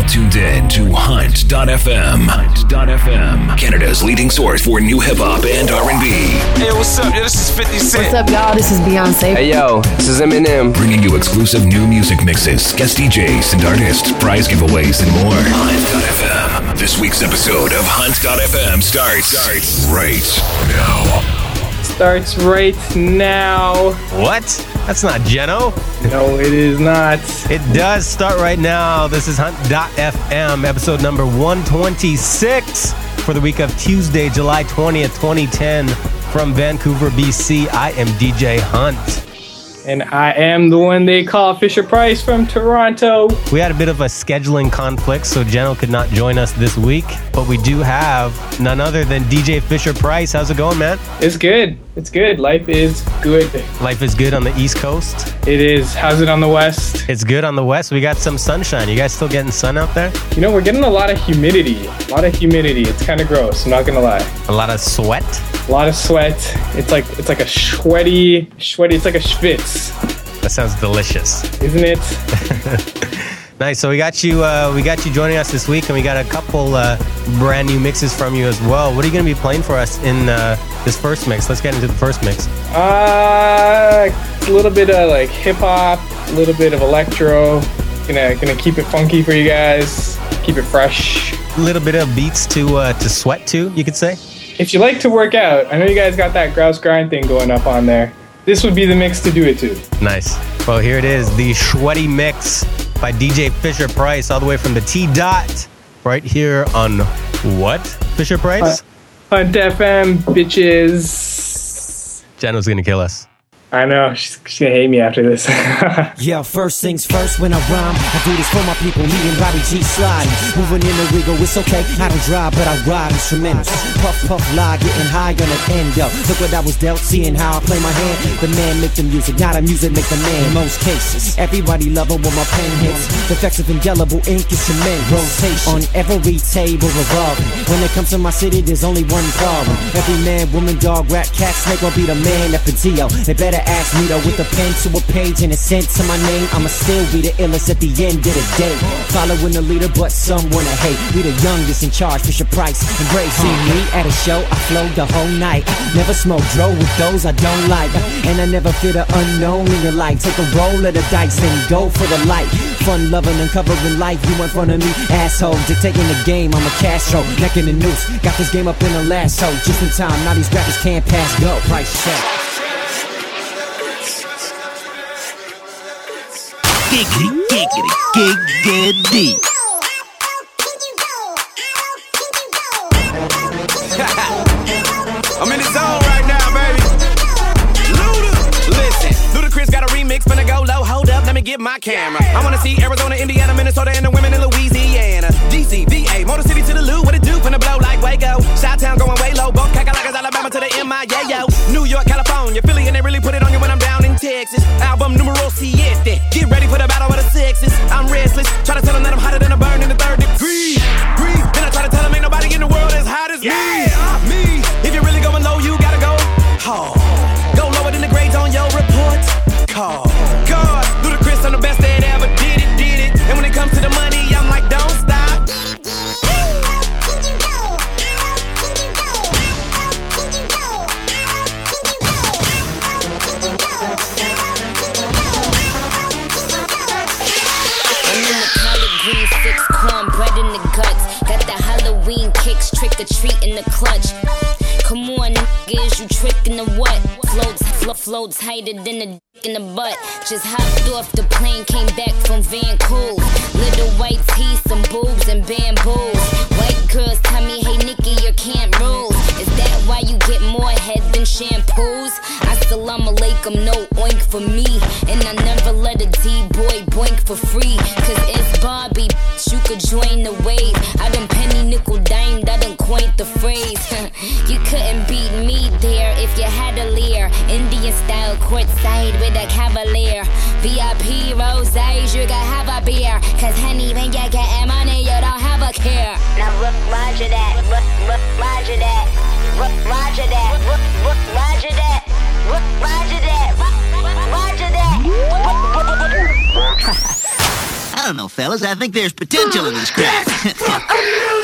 now tuned in to Hunt.fm. Hunt.fm, Canada's leading source for new hip hop and R&B. Hey, what's up? Yo, this is 50 Cent. What's up, y'all? This is Beyonce. Hey yo, this is Eminem. Bringing you exclusive new music mixes, guest DJs and artists, prize giveaways, and more. Hunt.fm. This week's episode of Hunt.fm starts, starts right now. starts right now. What? That's not Geno. No, it is not. It does start right now. This is Hunt.fm, episode number 126 for the week of Tuesday, July 20th, 2010. From Vancouver, BC, I am DJ Hunt. And I am the one they call Fisher Pryce from Toronto. We had a bit of a scheduling conflict, so Geno could not join us this week. But we do have none other than DJ Fisher Pryce. How's it going, man? It's good. It's good. Life is good. Life is good on the East Coast. It is. How's it on the West? It's good on the West. We got some sunshine. You guys still getting sun out there? You know, we're getting a lot of humidity. A lot of humidity. It's kind of gross. I'm not gonna lie. A lot of sweat. A lot of sweat. It's like it's like a sweaty, sweaty. It's like a schwitz, That sounds delicious. isn't it? Nice. So we got you. Uh, we got you joining us this week, and we got a couple uh, brand new mixes from you as well. What are you going to be playing for us in uh, this first mix? Let's get into the first mix. Uh, a little bit of like hip hop, a little bit of electro. Gonna gonna keep it funky for you guys. Keep it fresh. A little bit of beats to uh, to sweat to, you could say. If you like to work out, I know you guys got that grouse grind thing going up on there. This would be the mix to do it to. Nice. Well, here it is, the Sweaty Mix by DJ Fisher Pryce, all the way from the T Dot, right here on what? Fisher Pryce? Uh, Hunt FM, bitches. Geno's gonna kill us. I know she's, she's gonna hate me after this. Yeah, first things first when I rhyme. I do this for my people, me and Bobby G sliding. Moving in the wiggle, it's okay. I don't drive, but I ride instrumentals. Puff, puff, lie, getting high on the end up. Look what I was dealt, seeing how I play my hand. The man make the music, not the music make the man. In most cases, everybody love it when my pen hits. The effects of indelible ink is cement. Rotation on every table revolving. When it comes to my city, there's only one problem. Every man, woman, dog, rat, cat, snake will be the man up in They better ask me though with a pen to a page and a cent to my name. I'ma still be the illest at the end of the day. Following the leader, but some wanna hate. We the youngest in charge, Fisher Pryce. Embrace see me at a show, I flow the whole night. Never smoke dro with those I don't like. And I never fear the unknown in your life. Take a roll of the dice and go for the light. Fun loving, uncovering life. You in front of me, asshole. Dictating the game, I'm a Castro. Neck in the noose. Got this game up in the lasso. Just in time, now these rappers can't pass go. Price check. Giggity, giggity, giggity. I'm in the zone right now, baby. Luda. Listen, Ludacris got a remix, finna go low. Hold up, let me get my camera. I wanna see Arizona, Indiana, Minnesota, and the women in Louisiana. DC, VA, Motor City to the Lou, what it do? Finna blow like Waco. Shot Town going way low, both Kakalaka's Alabama to the MIA, yo. New York, California, Philly, and they really put it on you when I'm down Texas. Album numero siete. Get ready for the battle of the sexes. I'm restless, try to tell them that I'm hotter than a burn in the third degree. Then I try to tell them ain't nobody in the world as hot as me. Me. Butt. Just I think there's potential in this crap.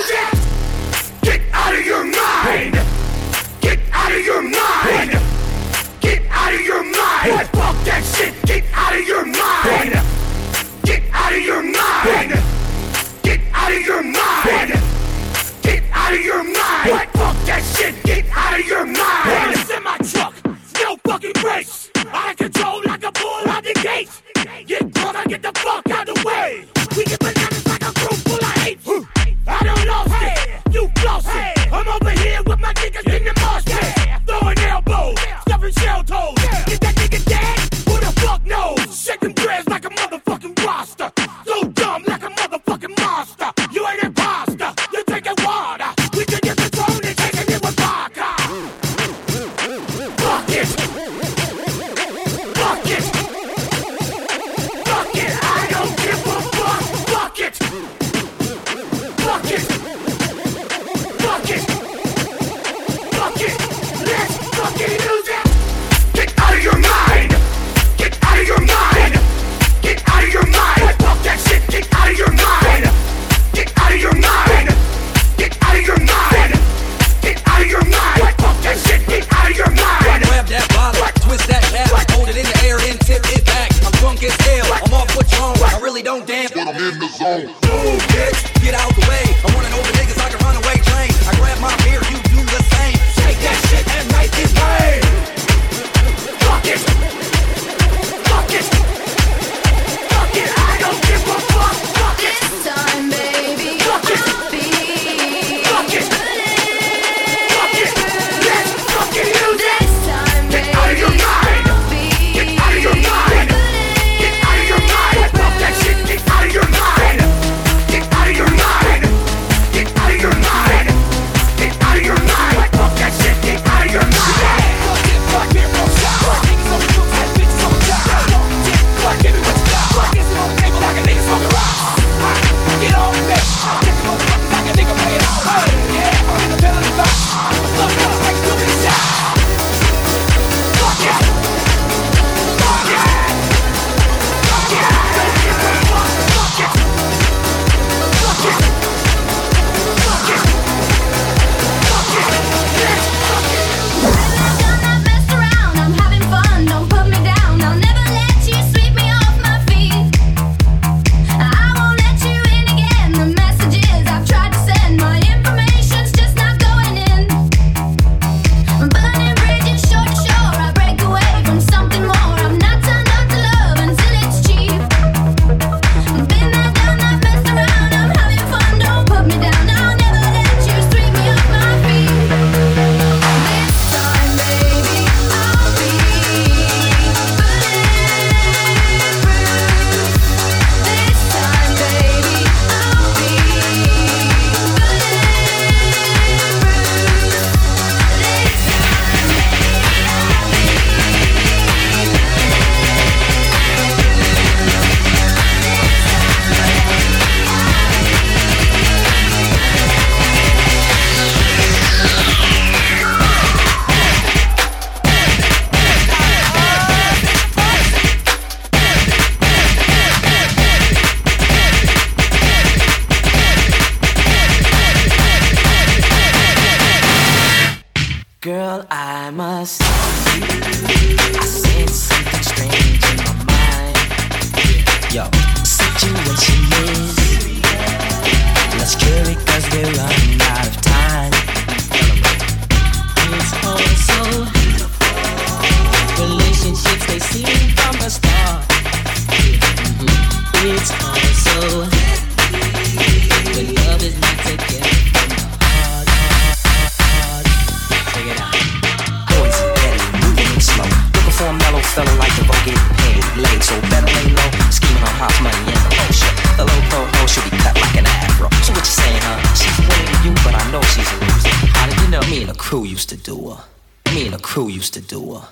crew used to do her.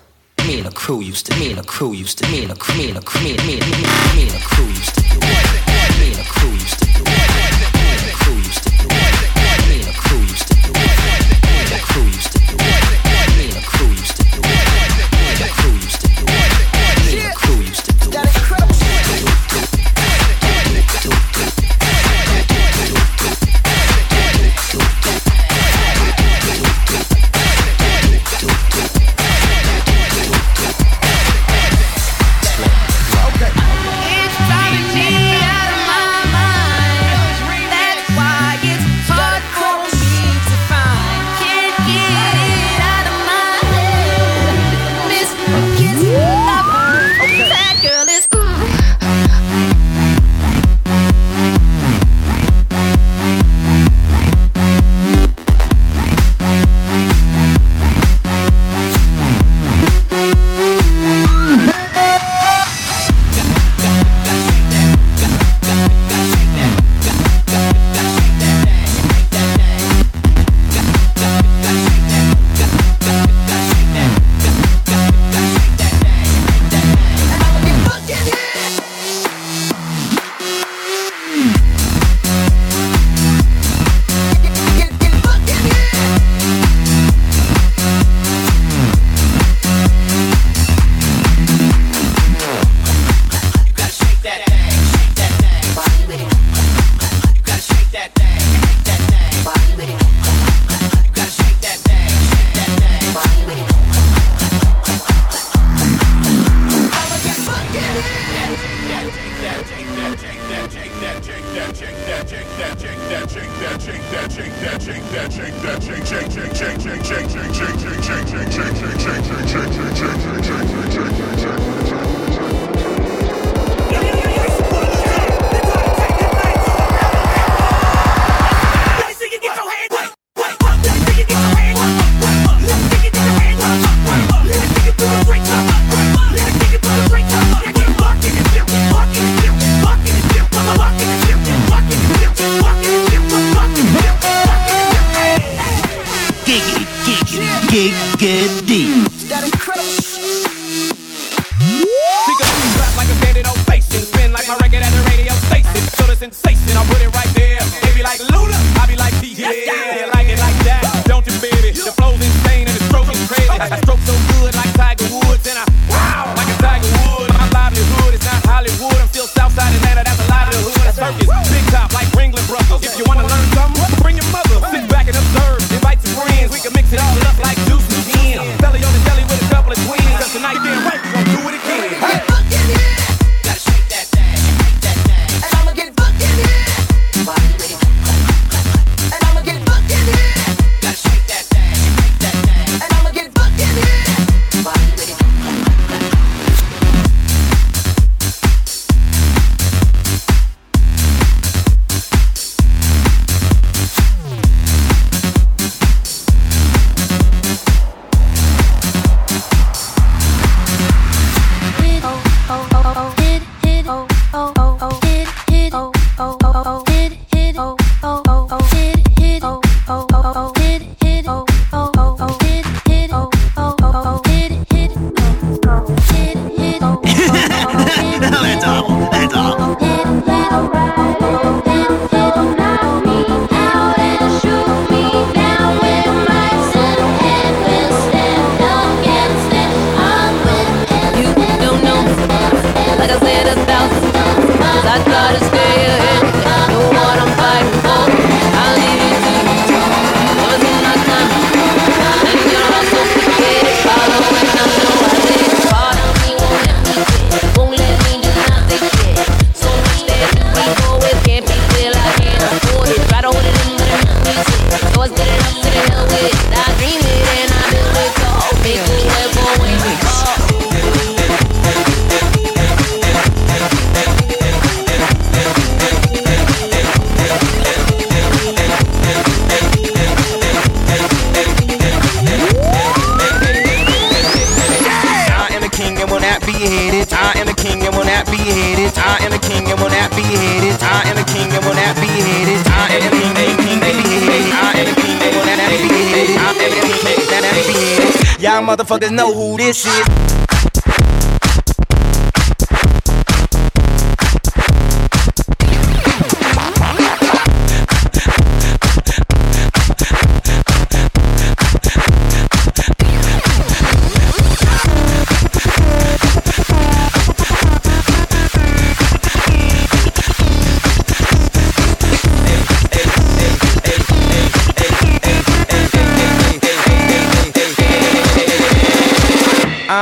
Me and a crew used to, me and a crew used to, me and a crew, me and a crew, me and a, me and a crew used to do it. Me and a crew used to do it. Me and a crew used to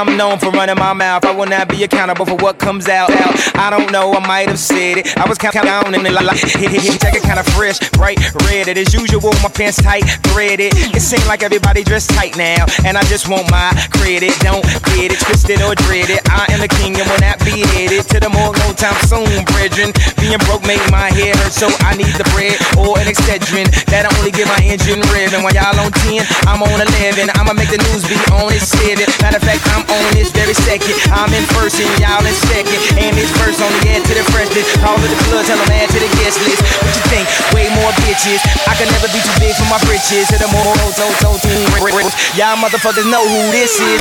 I'm known for running my mouth. I will not be accountable for what comes out. out. I don't know, I might have said it. I was count count down in the light. Hit check it kind of fresh, bright red. It as usual, my pants tight, threaded. It seems like everybody dressed tight now, and I just want my credit. Don't get it twisted or dreaded. I am the king and will not be headed to the morgue no time soon, brethren. Being broke made my head hurt, so I need the bread or an Excedrin that I only get my engine revving. While y'all on 10, I'm on 11. I'ma make the news be on its seven. Matter of fact, I'm on this very second. I'm in first and y'all in second. And this on the air to the freshman. Call it the club, tell them add to the guest list. What you think? Way more bitches. I can never be too big for my britches. To the more to to team. Y'all motherfuckers know who this is.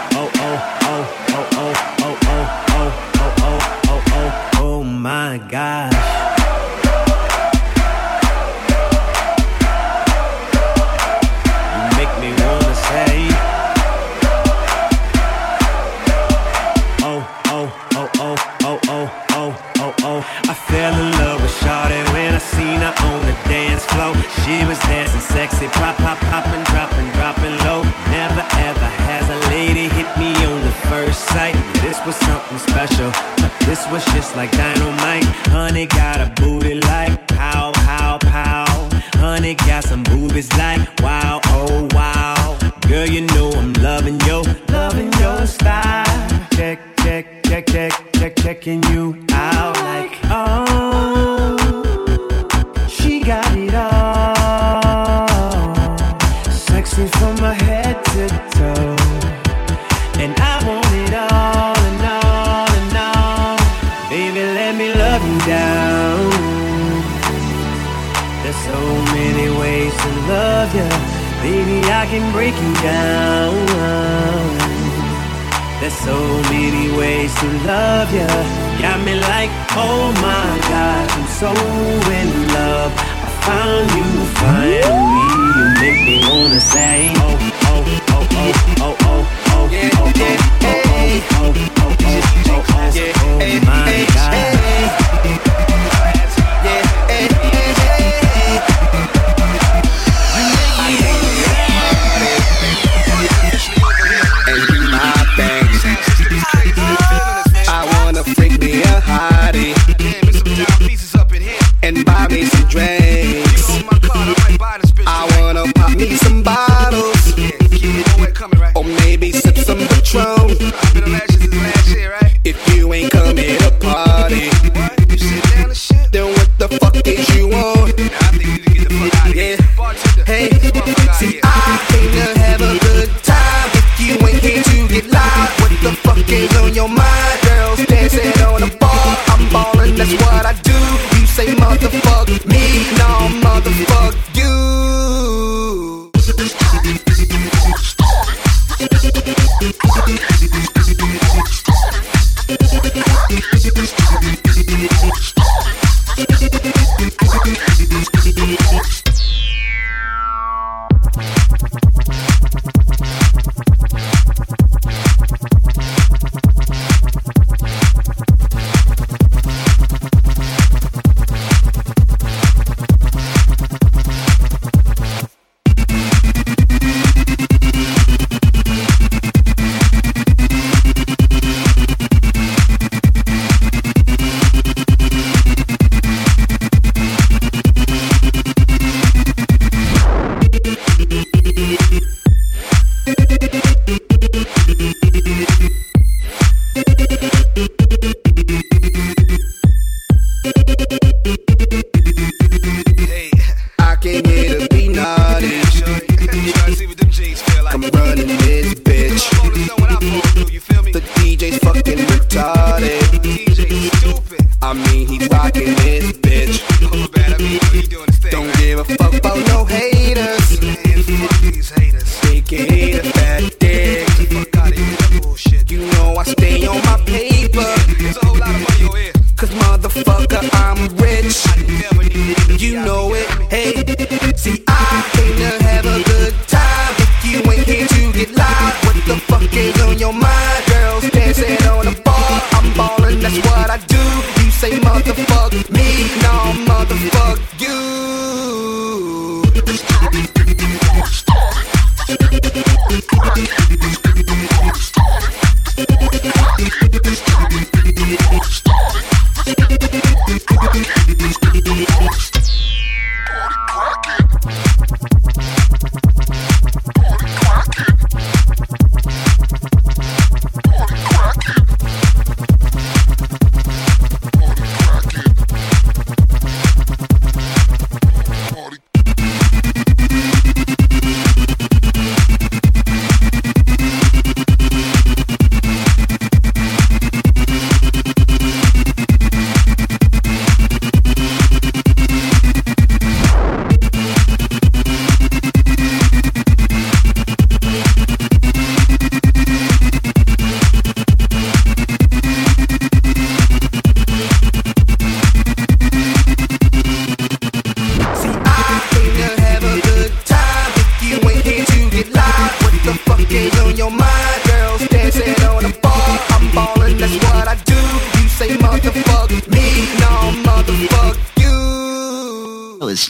time you find me, you make me wanna say.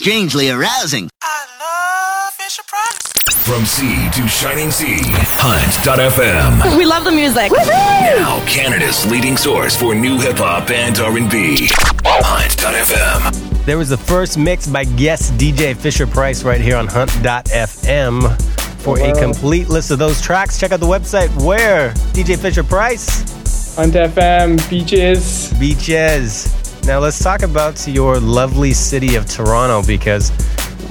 Strangely arousing. I love Fisher Pryce. From sea to shining sea, Hunt.fm. We love the music. Now Canada's leading source for new hip hop and R&B. Hunt.fm. There was the first mix by guest DJ Fisher Pryce right here on Hunt.fm. For a complete list of those tracks, check out the website where DJ Fisher Pryce. Hunt FM, beaches. Beaches. Now let's talk about your lovely city of Toronto because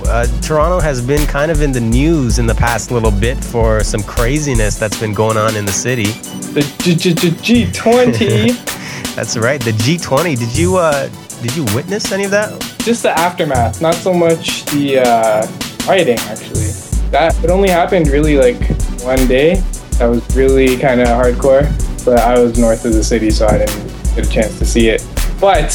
uh, Toronto has been kind of in the news in the past little bit for some craziness that's been going on in the city. The G- G- G- G20. That's right, the G20. Did you uh, did you witness any of that? Just the aftermath, not so much the uh, rioting, actually. That it only happened really like one day. That was really kind of hardcore, but I was north of the city, so I didn't get a chance to see it. But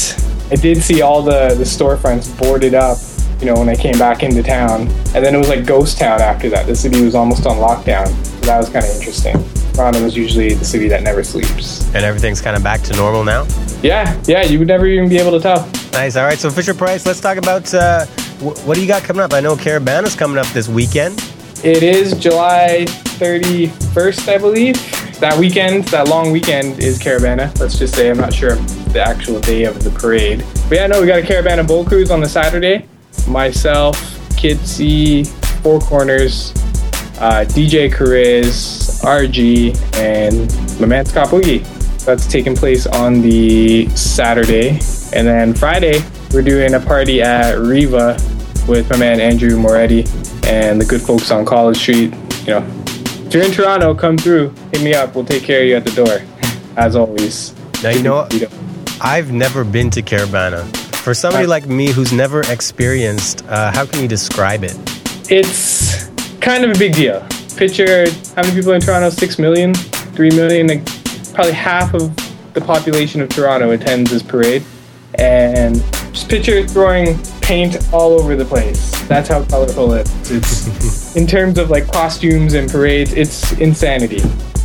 I did see all the the storefronts boarded up. You know, when I came back into town, and then it was like ghost town after that. The city was almost on lockdown. So that was kind of interesting. Toronto is usually the city that never sleeps. And everything's kind of back to normal now. Yeah, yeah, you would never even be able to tell. Nice. All right. So Fisher Pryce, let's talk about uh, wh- what do you got coming up? I know Caribana's coming up this weekend. It is July 31st, I believe. That weekend, that long weekend, is Caribana. Let's just say I'm not sure the actual day of the parade. But yeah, no, we got a Caribana Bull Cruise on the Saturday. Myself, Kitsy, Four Corners, uh, DJ Cariz, RG, and my man Scott Boogie. That's taking place on the Saturday. And then Friday, we're doing a party at Riva with my man Andrew Moretti and the good folks on College Street. You know, if you're in Toronto, come through, hit me up. We'll take care of you at the door, as always. Now you know I've never been to Caribana. For somebody like me who's never experienced, uh, how can you describe it? It's kind of a big deal. Picture how many people in Toronto? Six million, three million. Like probably half of the population of Toronto attends this parade, and just picture throwing paint all over the place. That's how colorful it is. It's in terms of like costumes and parades. It's insanity.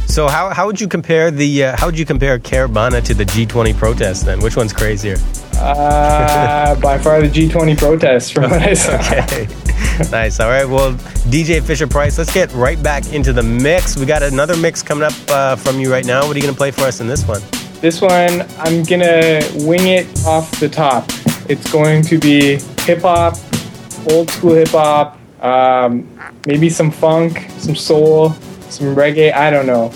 So how, how would you compare the uh, how would you compare Caribana to the G20 protest then? Which one's crazier? Uh, by far the G20 protest from what I saw. Okay. nice. All right. Well, DJ Fisher Pryce, let's get right back into the mix. We got another mix coming up uh, from you right now. What are you going to play for us in this one? This one, I'm gonna wing it off the top. It's going to be hip hop, old school hip hop, um, maybe some funk, some soul, some reggae. I don't know.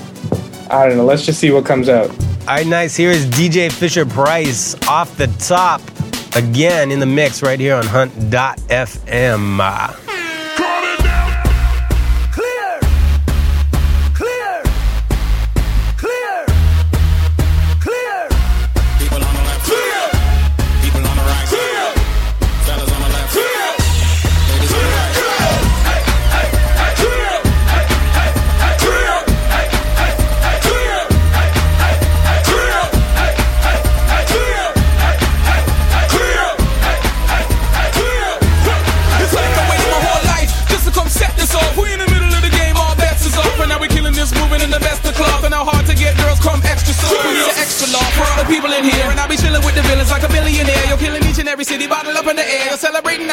I don't know. Let's just see what comes out. All right, nice. Here is DJ Fisher Pryce off the top again in the mix right here on Hunt.fm.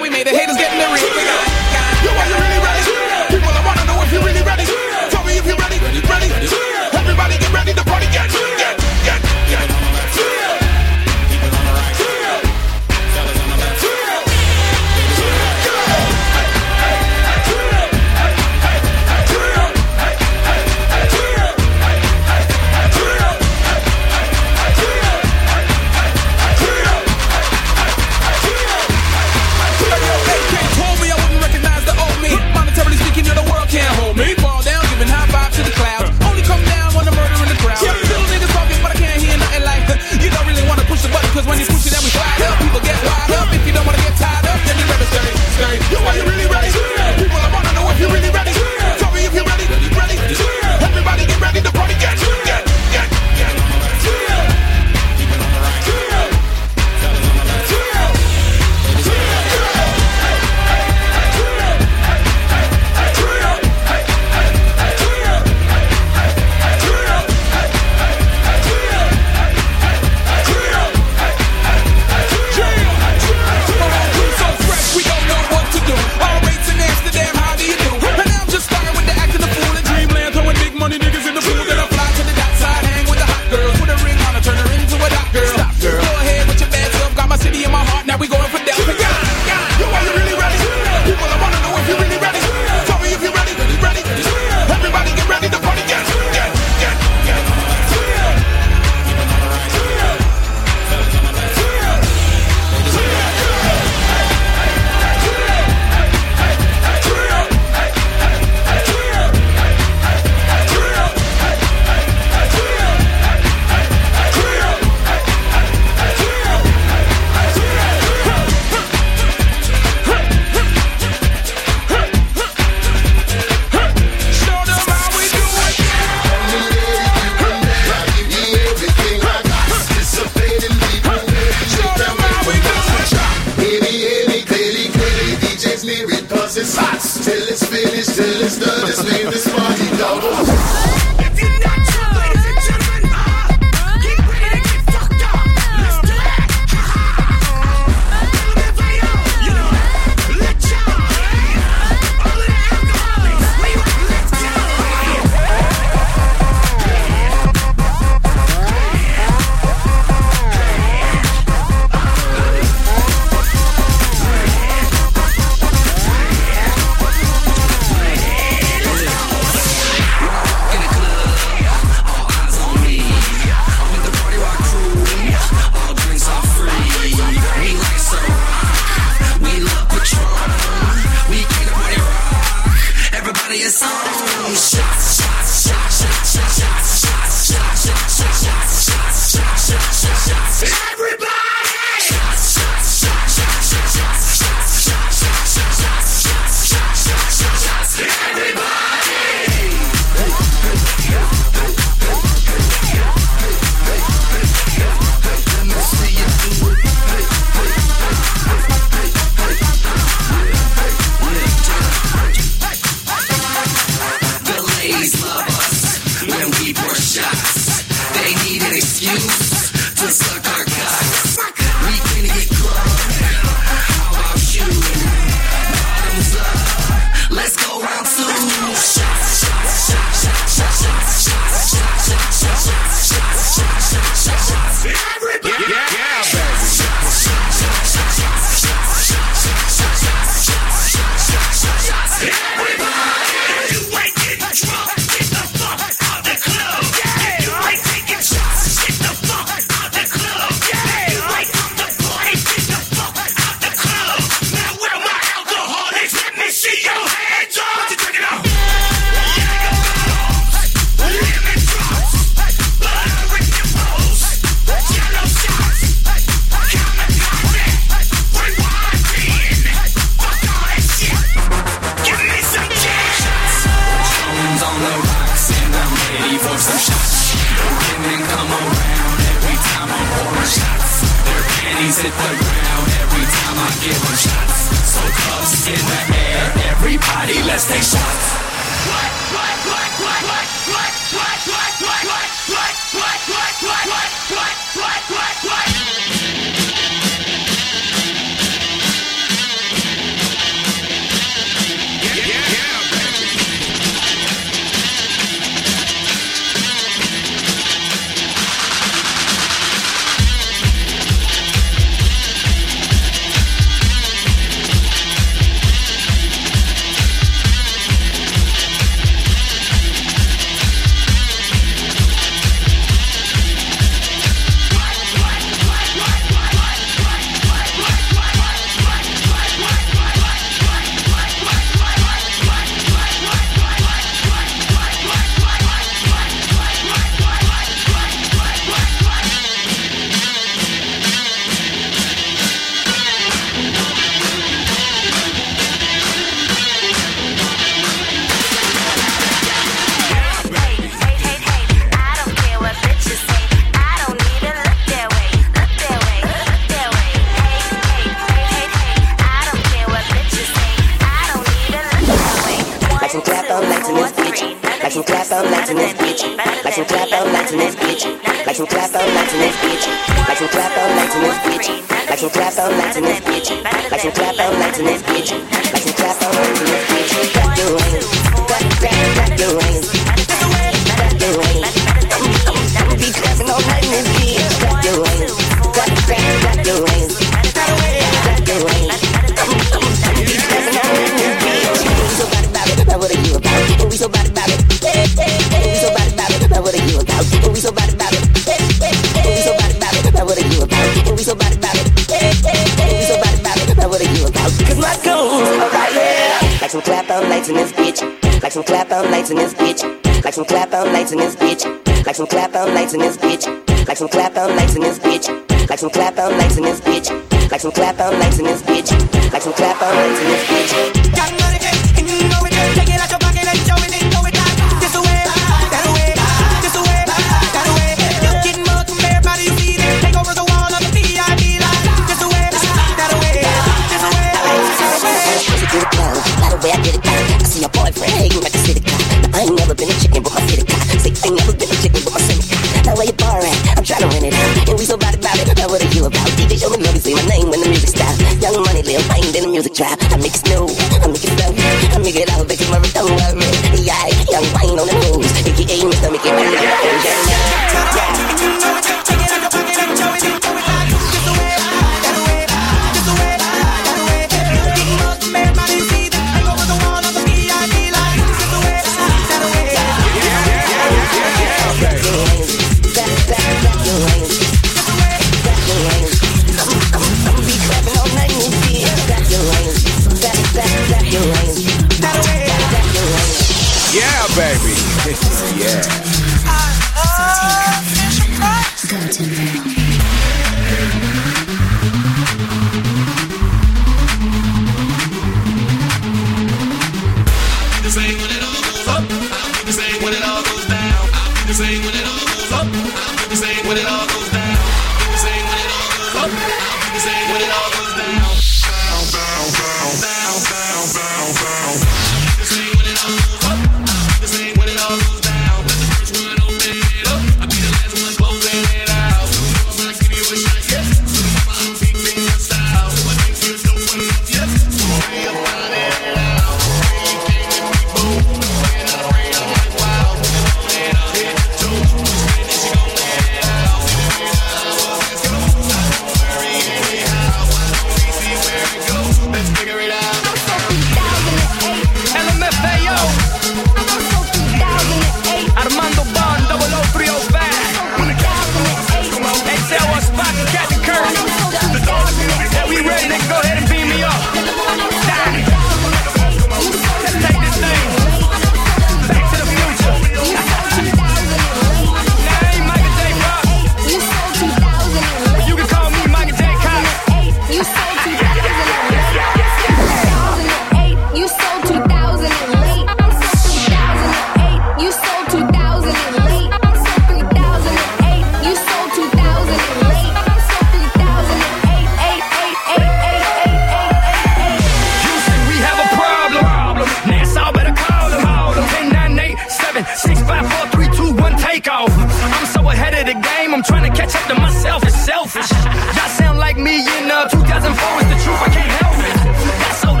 we made the haters getting the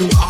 new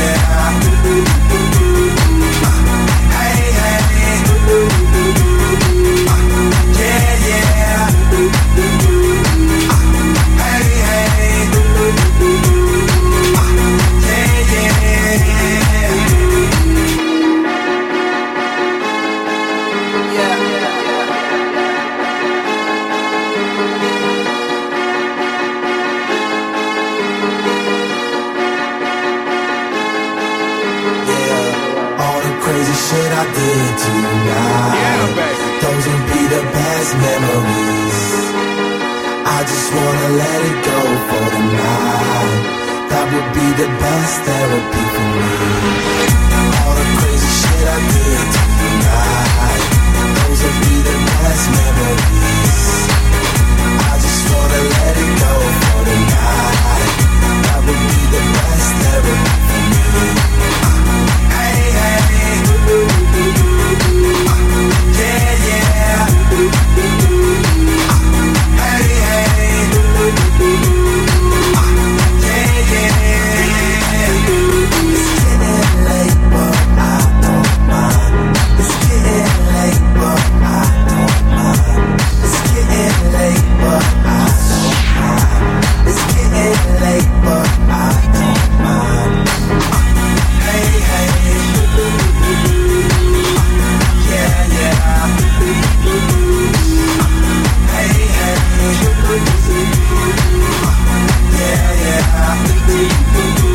let it go for the night. That would be the best therapy for me. All the crazy shit I did tonight, those would be the best memories. Yeah, yeah.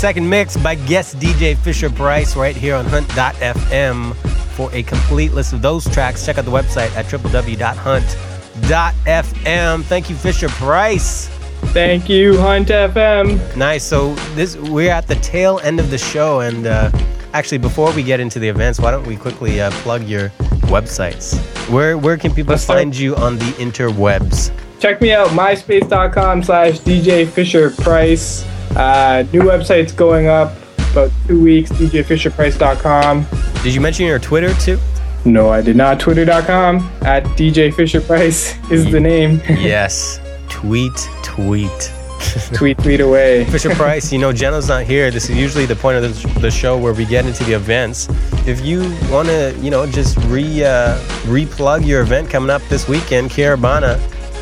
Second mix by guest DJ Fisher Pryce right here on Hunt.fm. For a complete list of those tracks, check out the website at www.hunt.fm. Thank you, Fisher Pryce. Thank you, Hunt FM. Nice. So this we're at the tail end of the show, and uh, actually, before we get into the events, why don't we quickly uh, plug your websites? Where where can people Let's start. find you on the interwebs? Check me out, myspace.com slash DJ Fisher Pryce. Uh, new website's going up about two weeks, djfisherpryce.com. Did you mention your Twitter too? No, I did not. Twitter.com at DJ Fisher Pryce is the name. yes. Tweet, tweet. tweet, tweet away. Fisher Pryce, you know, Jenna's not here. This is usually the point of the, the show where we get into the events. If you want to, you know, just re uh, replug your event coming up this weekend, Caribana.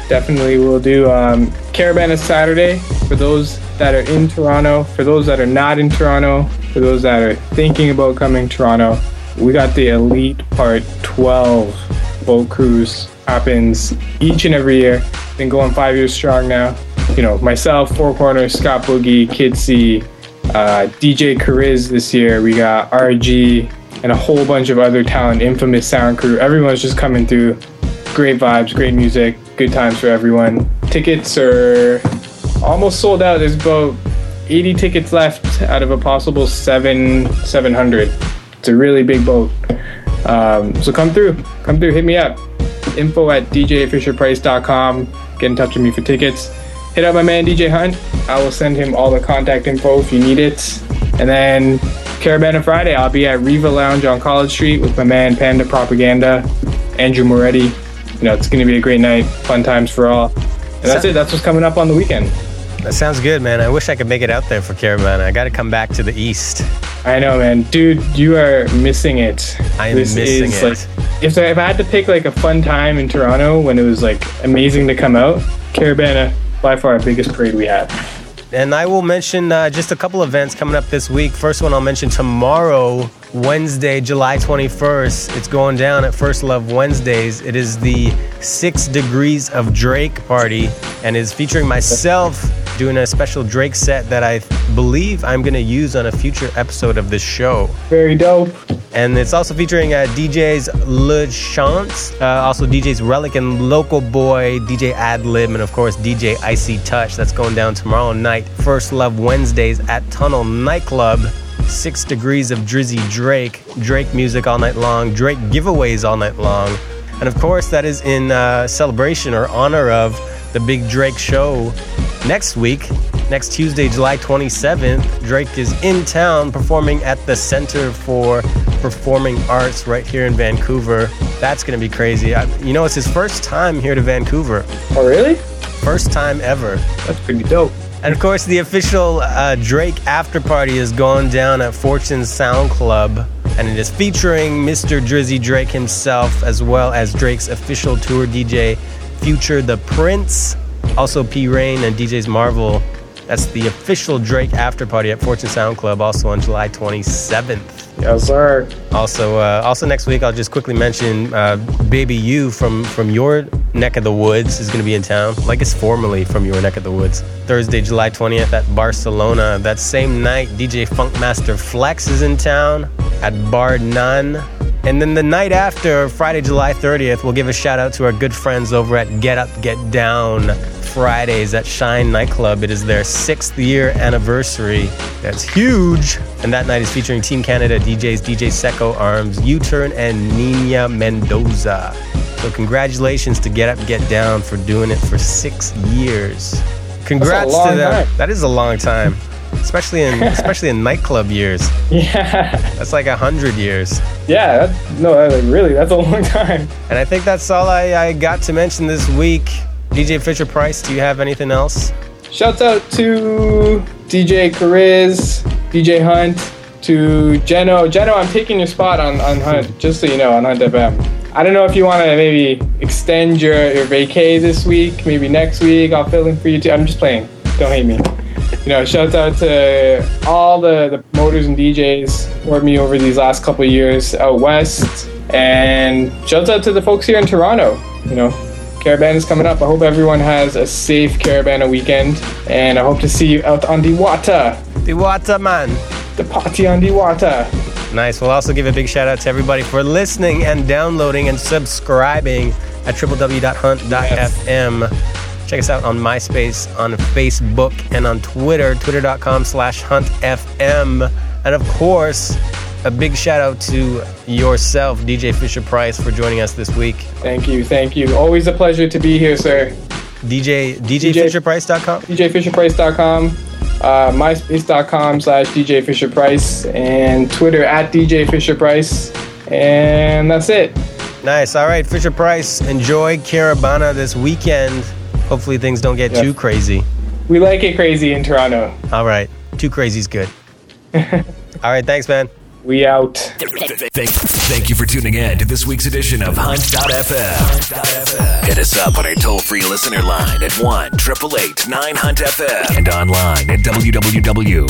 Definitely will do. Um, Caribana Saturday for those that are in Toronto. For those that are not in Toronto, for those that are thinking about coming to Toronto, we got the Elite Part 12 boat cruise. Happens each and every year. Been going five years strong now. You know, myself, Four Corners, Scott Boogie, Kid C, uh, DJ Chariz this year. We got RG and a whole bunch of other talent, Infamous Sound Crew. Everyone's just coming through great vibes, great music, good times for everyone. Tickets are almost sold out. There's about 80 tickets left out of a possible seven 700. It's a really big boat. Um, so come through, come through, hit me up. Info at djfisherpryce.com. Get in touch with me for tickets. Hit up my man DJ Hunt. I will send him all the contact info if you need it. And then Caribana Friday, I'll be at Riva Lounge on College Street with my man Panda Propaganda, Andrew Moretti. You know, it's going to be a great night, fun times for all. And that's it. That's what's coming up on the weekend. That sounds good, man. I wish I could make it out there for Caribana. I got to come back to the east. I know, man. Dude, you are missing it. I am missing it. Like, if, I- if I had to pick like a fun time in Toronto when it was like amazing to come out, Caribana, by far our biggest parade we had. And I will mention uh, just a couple events coming up this week. First one I'll mention tomorrow, Wednesday, July 21st. It's going down at First Love Wednesdays. It is the Six Degrees of Drake party and is featuring myself doing a special Drake set that I believe I'm going to use on a future episode of this show. Very dope. And it's also featuring uh, DJs Le Chance, uh, also DJs Relic and Local Boy, DJ Adlib, and of course DJ Icy Touch. That's going down tomorrow night. First Love Wednesdays at Tunnel Nightclub. Six degrees of Drizzy Drake, Drake music all night long, Drake giveaways all night long. And of course, that is in uh, celebration or honor of the big Drake show next week. Next Tuesday, July 27th, Drake is in town performing at the Center for Performing Arts right here in Vancouver. That's going to be crazy. I, you know, it's his first time here to Vancouver. Oh, really? First time ever. That's pretty dope. And of course, the official uh, Drake after party is going down at Fortune Sound Club. And it is featuring Mr. Drizzy Drake himself, as well as Drake's official tour DJ, Future the Prince, also P Rain and DJs Marvel. That's the official Drake after party at Fortune Sound Club, also on July 27th. Yes, sir. Also, uh, also next week, I'll just quickly mention uh, Baby You from from your neck of the woods is going to be in town. Like it's formerly from your neck of the woods. Thursday, July 20th at Barcelona. That same night, DJ Funkmaster Flex is in town at Bar None. And then the night after, Friday, July 30th, we'll give a shout out to our good friends over at Get Up, Get Down Fridays at Shine Nightclub. It is their sixth year anniversary. That's huge. And that night is featuring Team Canada DJs DJ Seco Arms, U Turn, and Nina Mendoza. So, congratulations to Get Up, Get Down for doing it for six years. Congrats to them. time. That is a long time. Especially in especially in nightclub years. Yeah. That's like a hundred years. Yeah, that, no, that, like, really, that's a long time. And I think that's all I, I got to mention this week. DJ Fisher Pryce, do you have anything else? Shouts out to DJ Chariz, DJ Hunt, to Jeno. Jeno, I'm taking your spot on, on Hunt, just so you know, on Hunt FM. I don't know if you want to maybe extend your, your vacay this week, maybe next week. I'll fill in for you too. I'm just playing. Don't hate me. You know, shout out to all the, the promoters and DJs for me over these last couple years out west. And shout out to the folks here in Toronto. You know, Caribana is coming up. I hope everyone has a safe Caribana weekend. And I hope to see you out on the water. The water, man. The party on the water. Nice. We'll also give a big shout out to everybody for listening and downloading and subscribing at www.hunt.fm. Check us out on MySpace, on Facebook, and on Twitter, twitter.com slash huntfm. And of course, a big shout out to yourself, DJ Fisher Pryce, for joining us this week. Thank you, thank you. Always a pleasure to be here, sir. DJ DJ, DJ DJFisherPryce.com? DJFisherPryce.com, uh, MySpace.com slash DJ Fisher Pryce, and Twitter at DJ Fisher Pryce. And that's it. Nice. All right, Fisher Pryce, enjoy Caribana this weekend. Hopefully things don't get Yeah. too crazy. We like it crazy in Toronto. All right. Too crazy's good. All right, thanks, man. We out. Thank, thank you for tuning in to this week's edition of Hunt.fm. Hit us up on our toll free listener line at 1 888 9 Hunt FM and online at www.hunt.fm.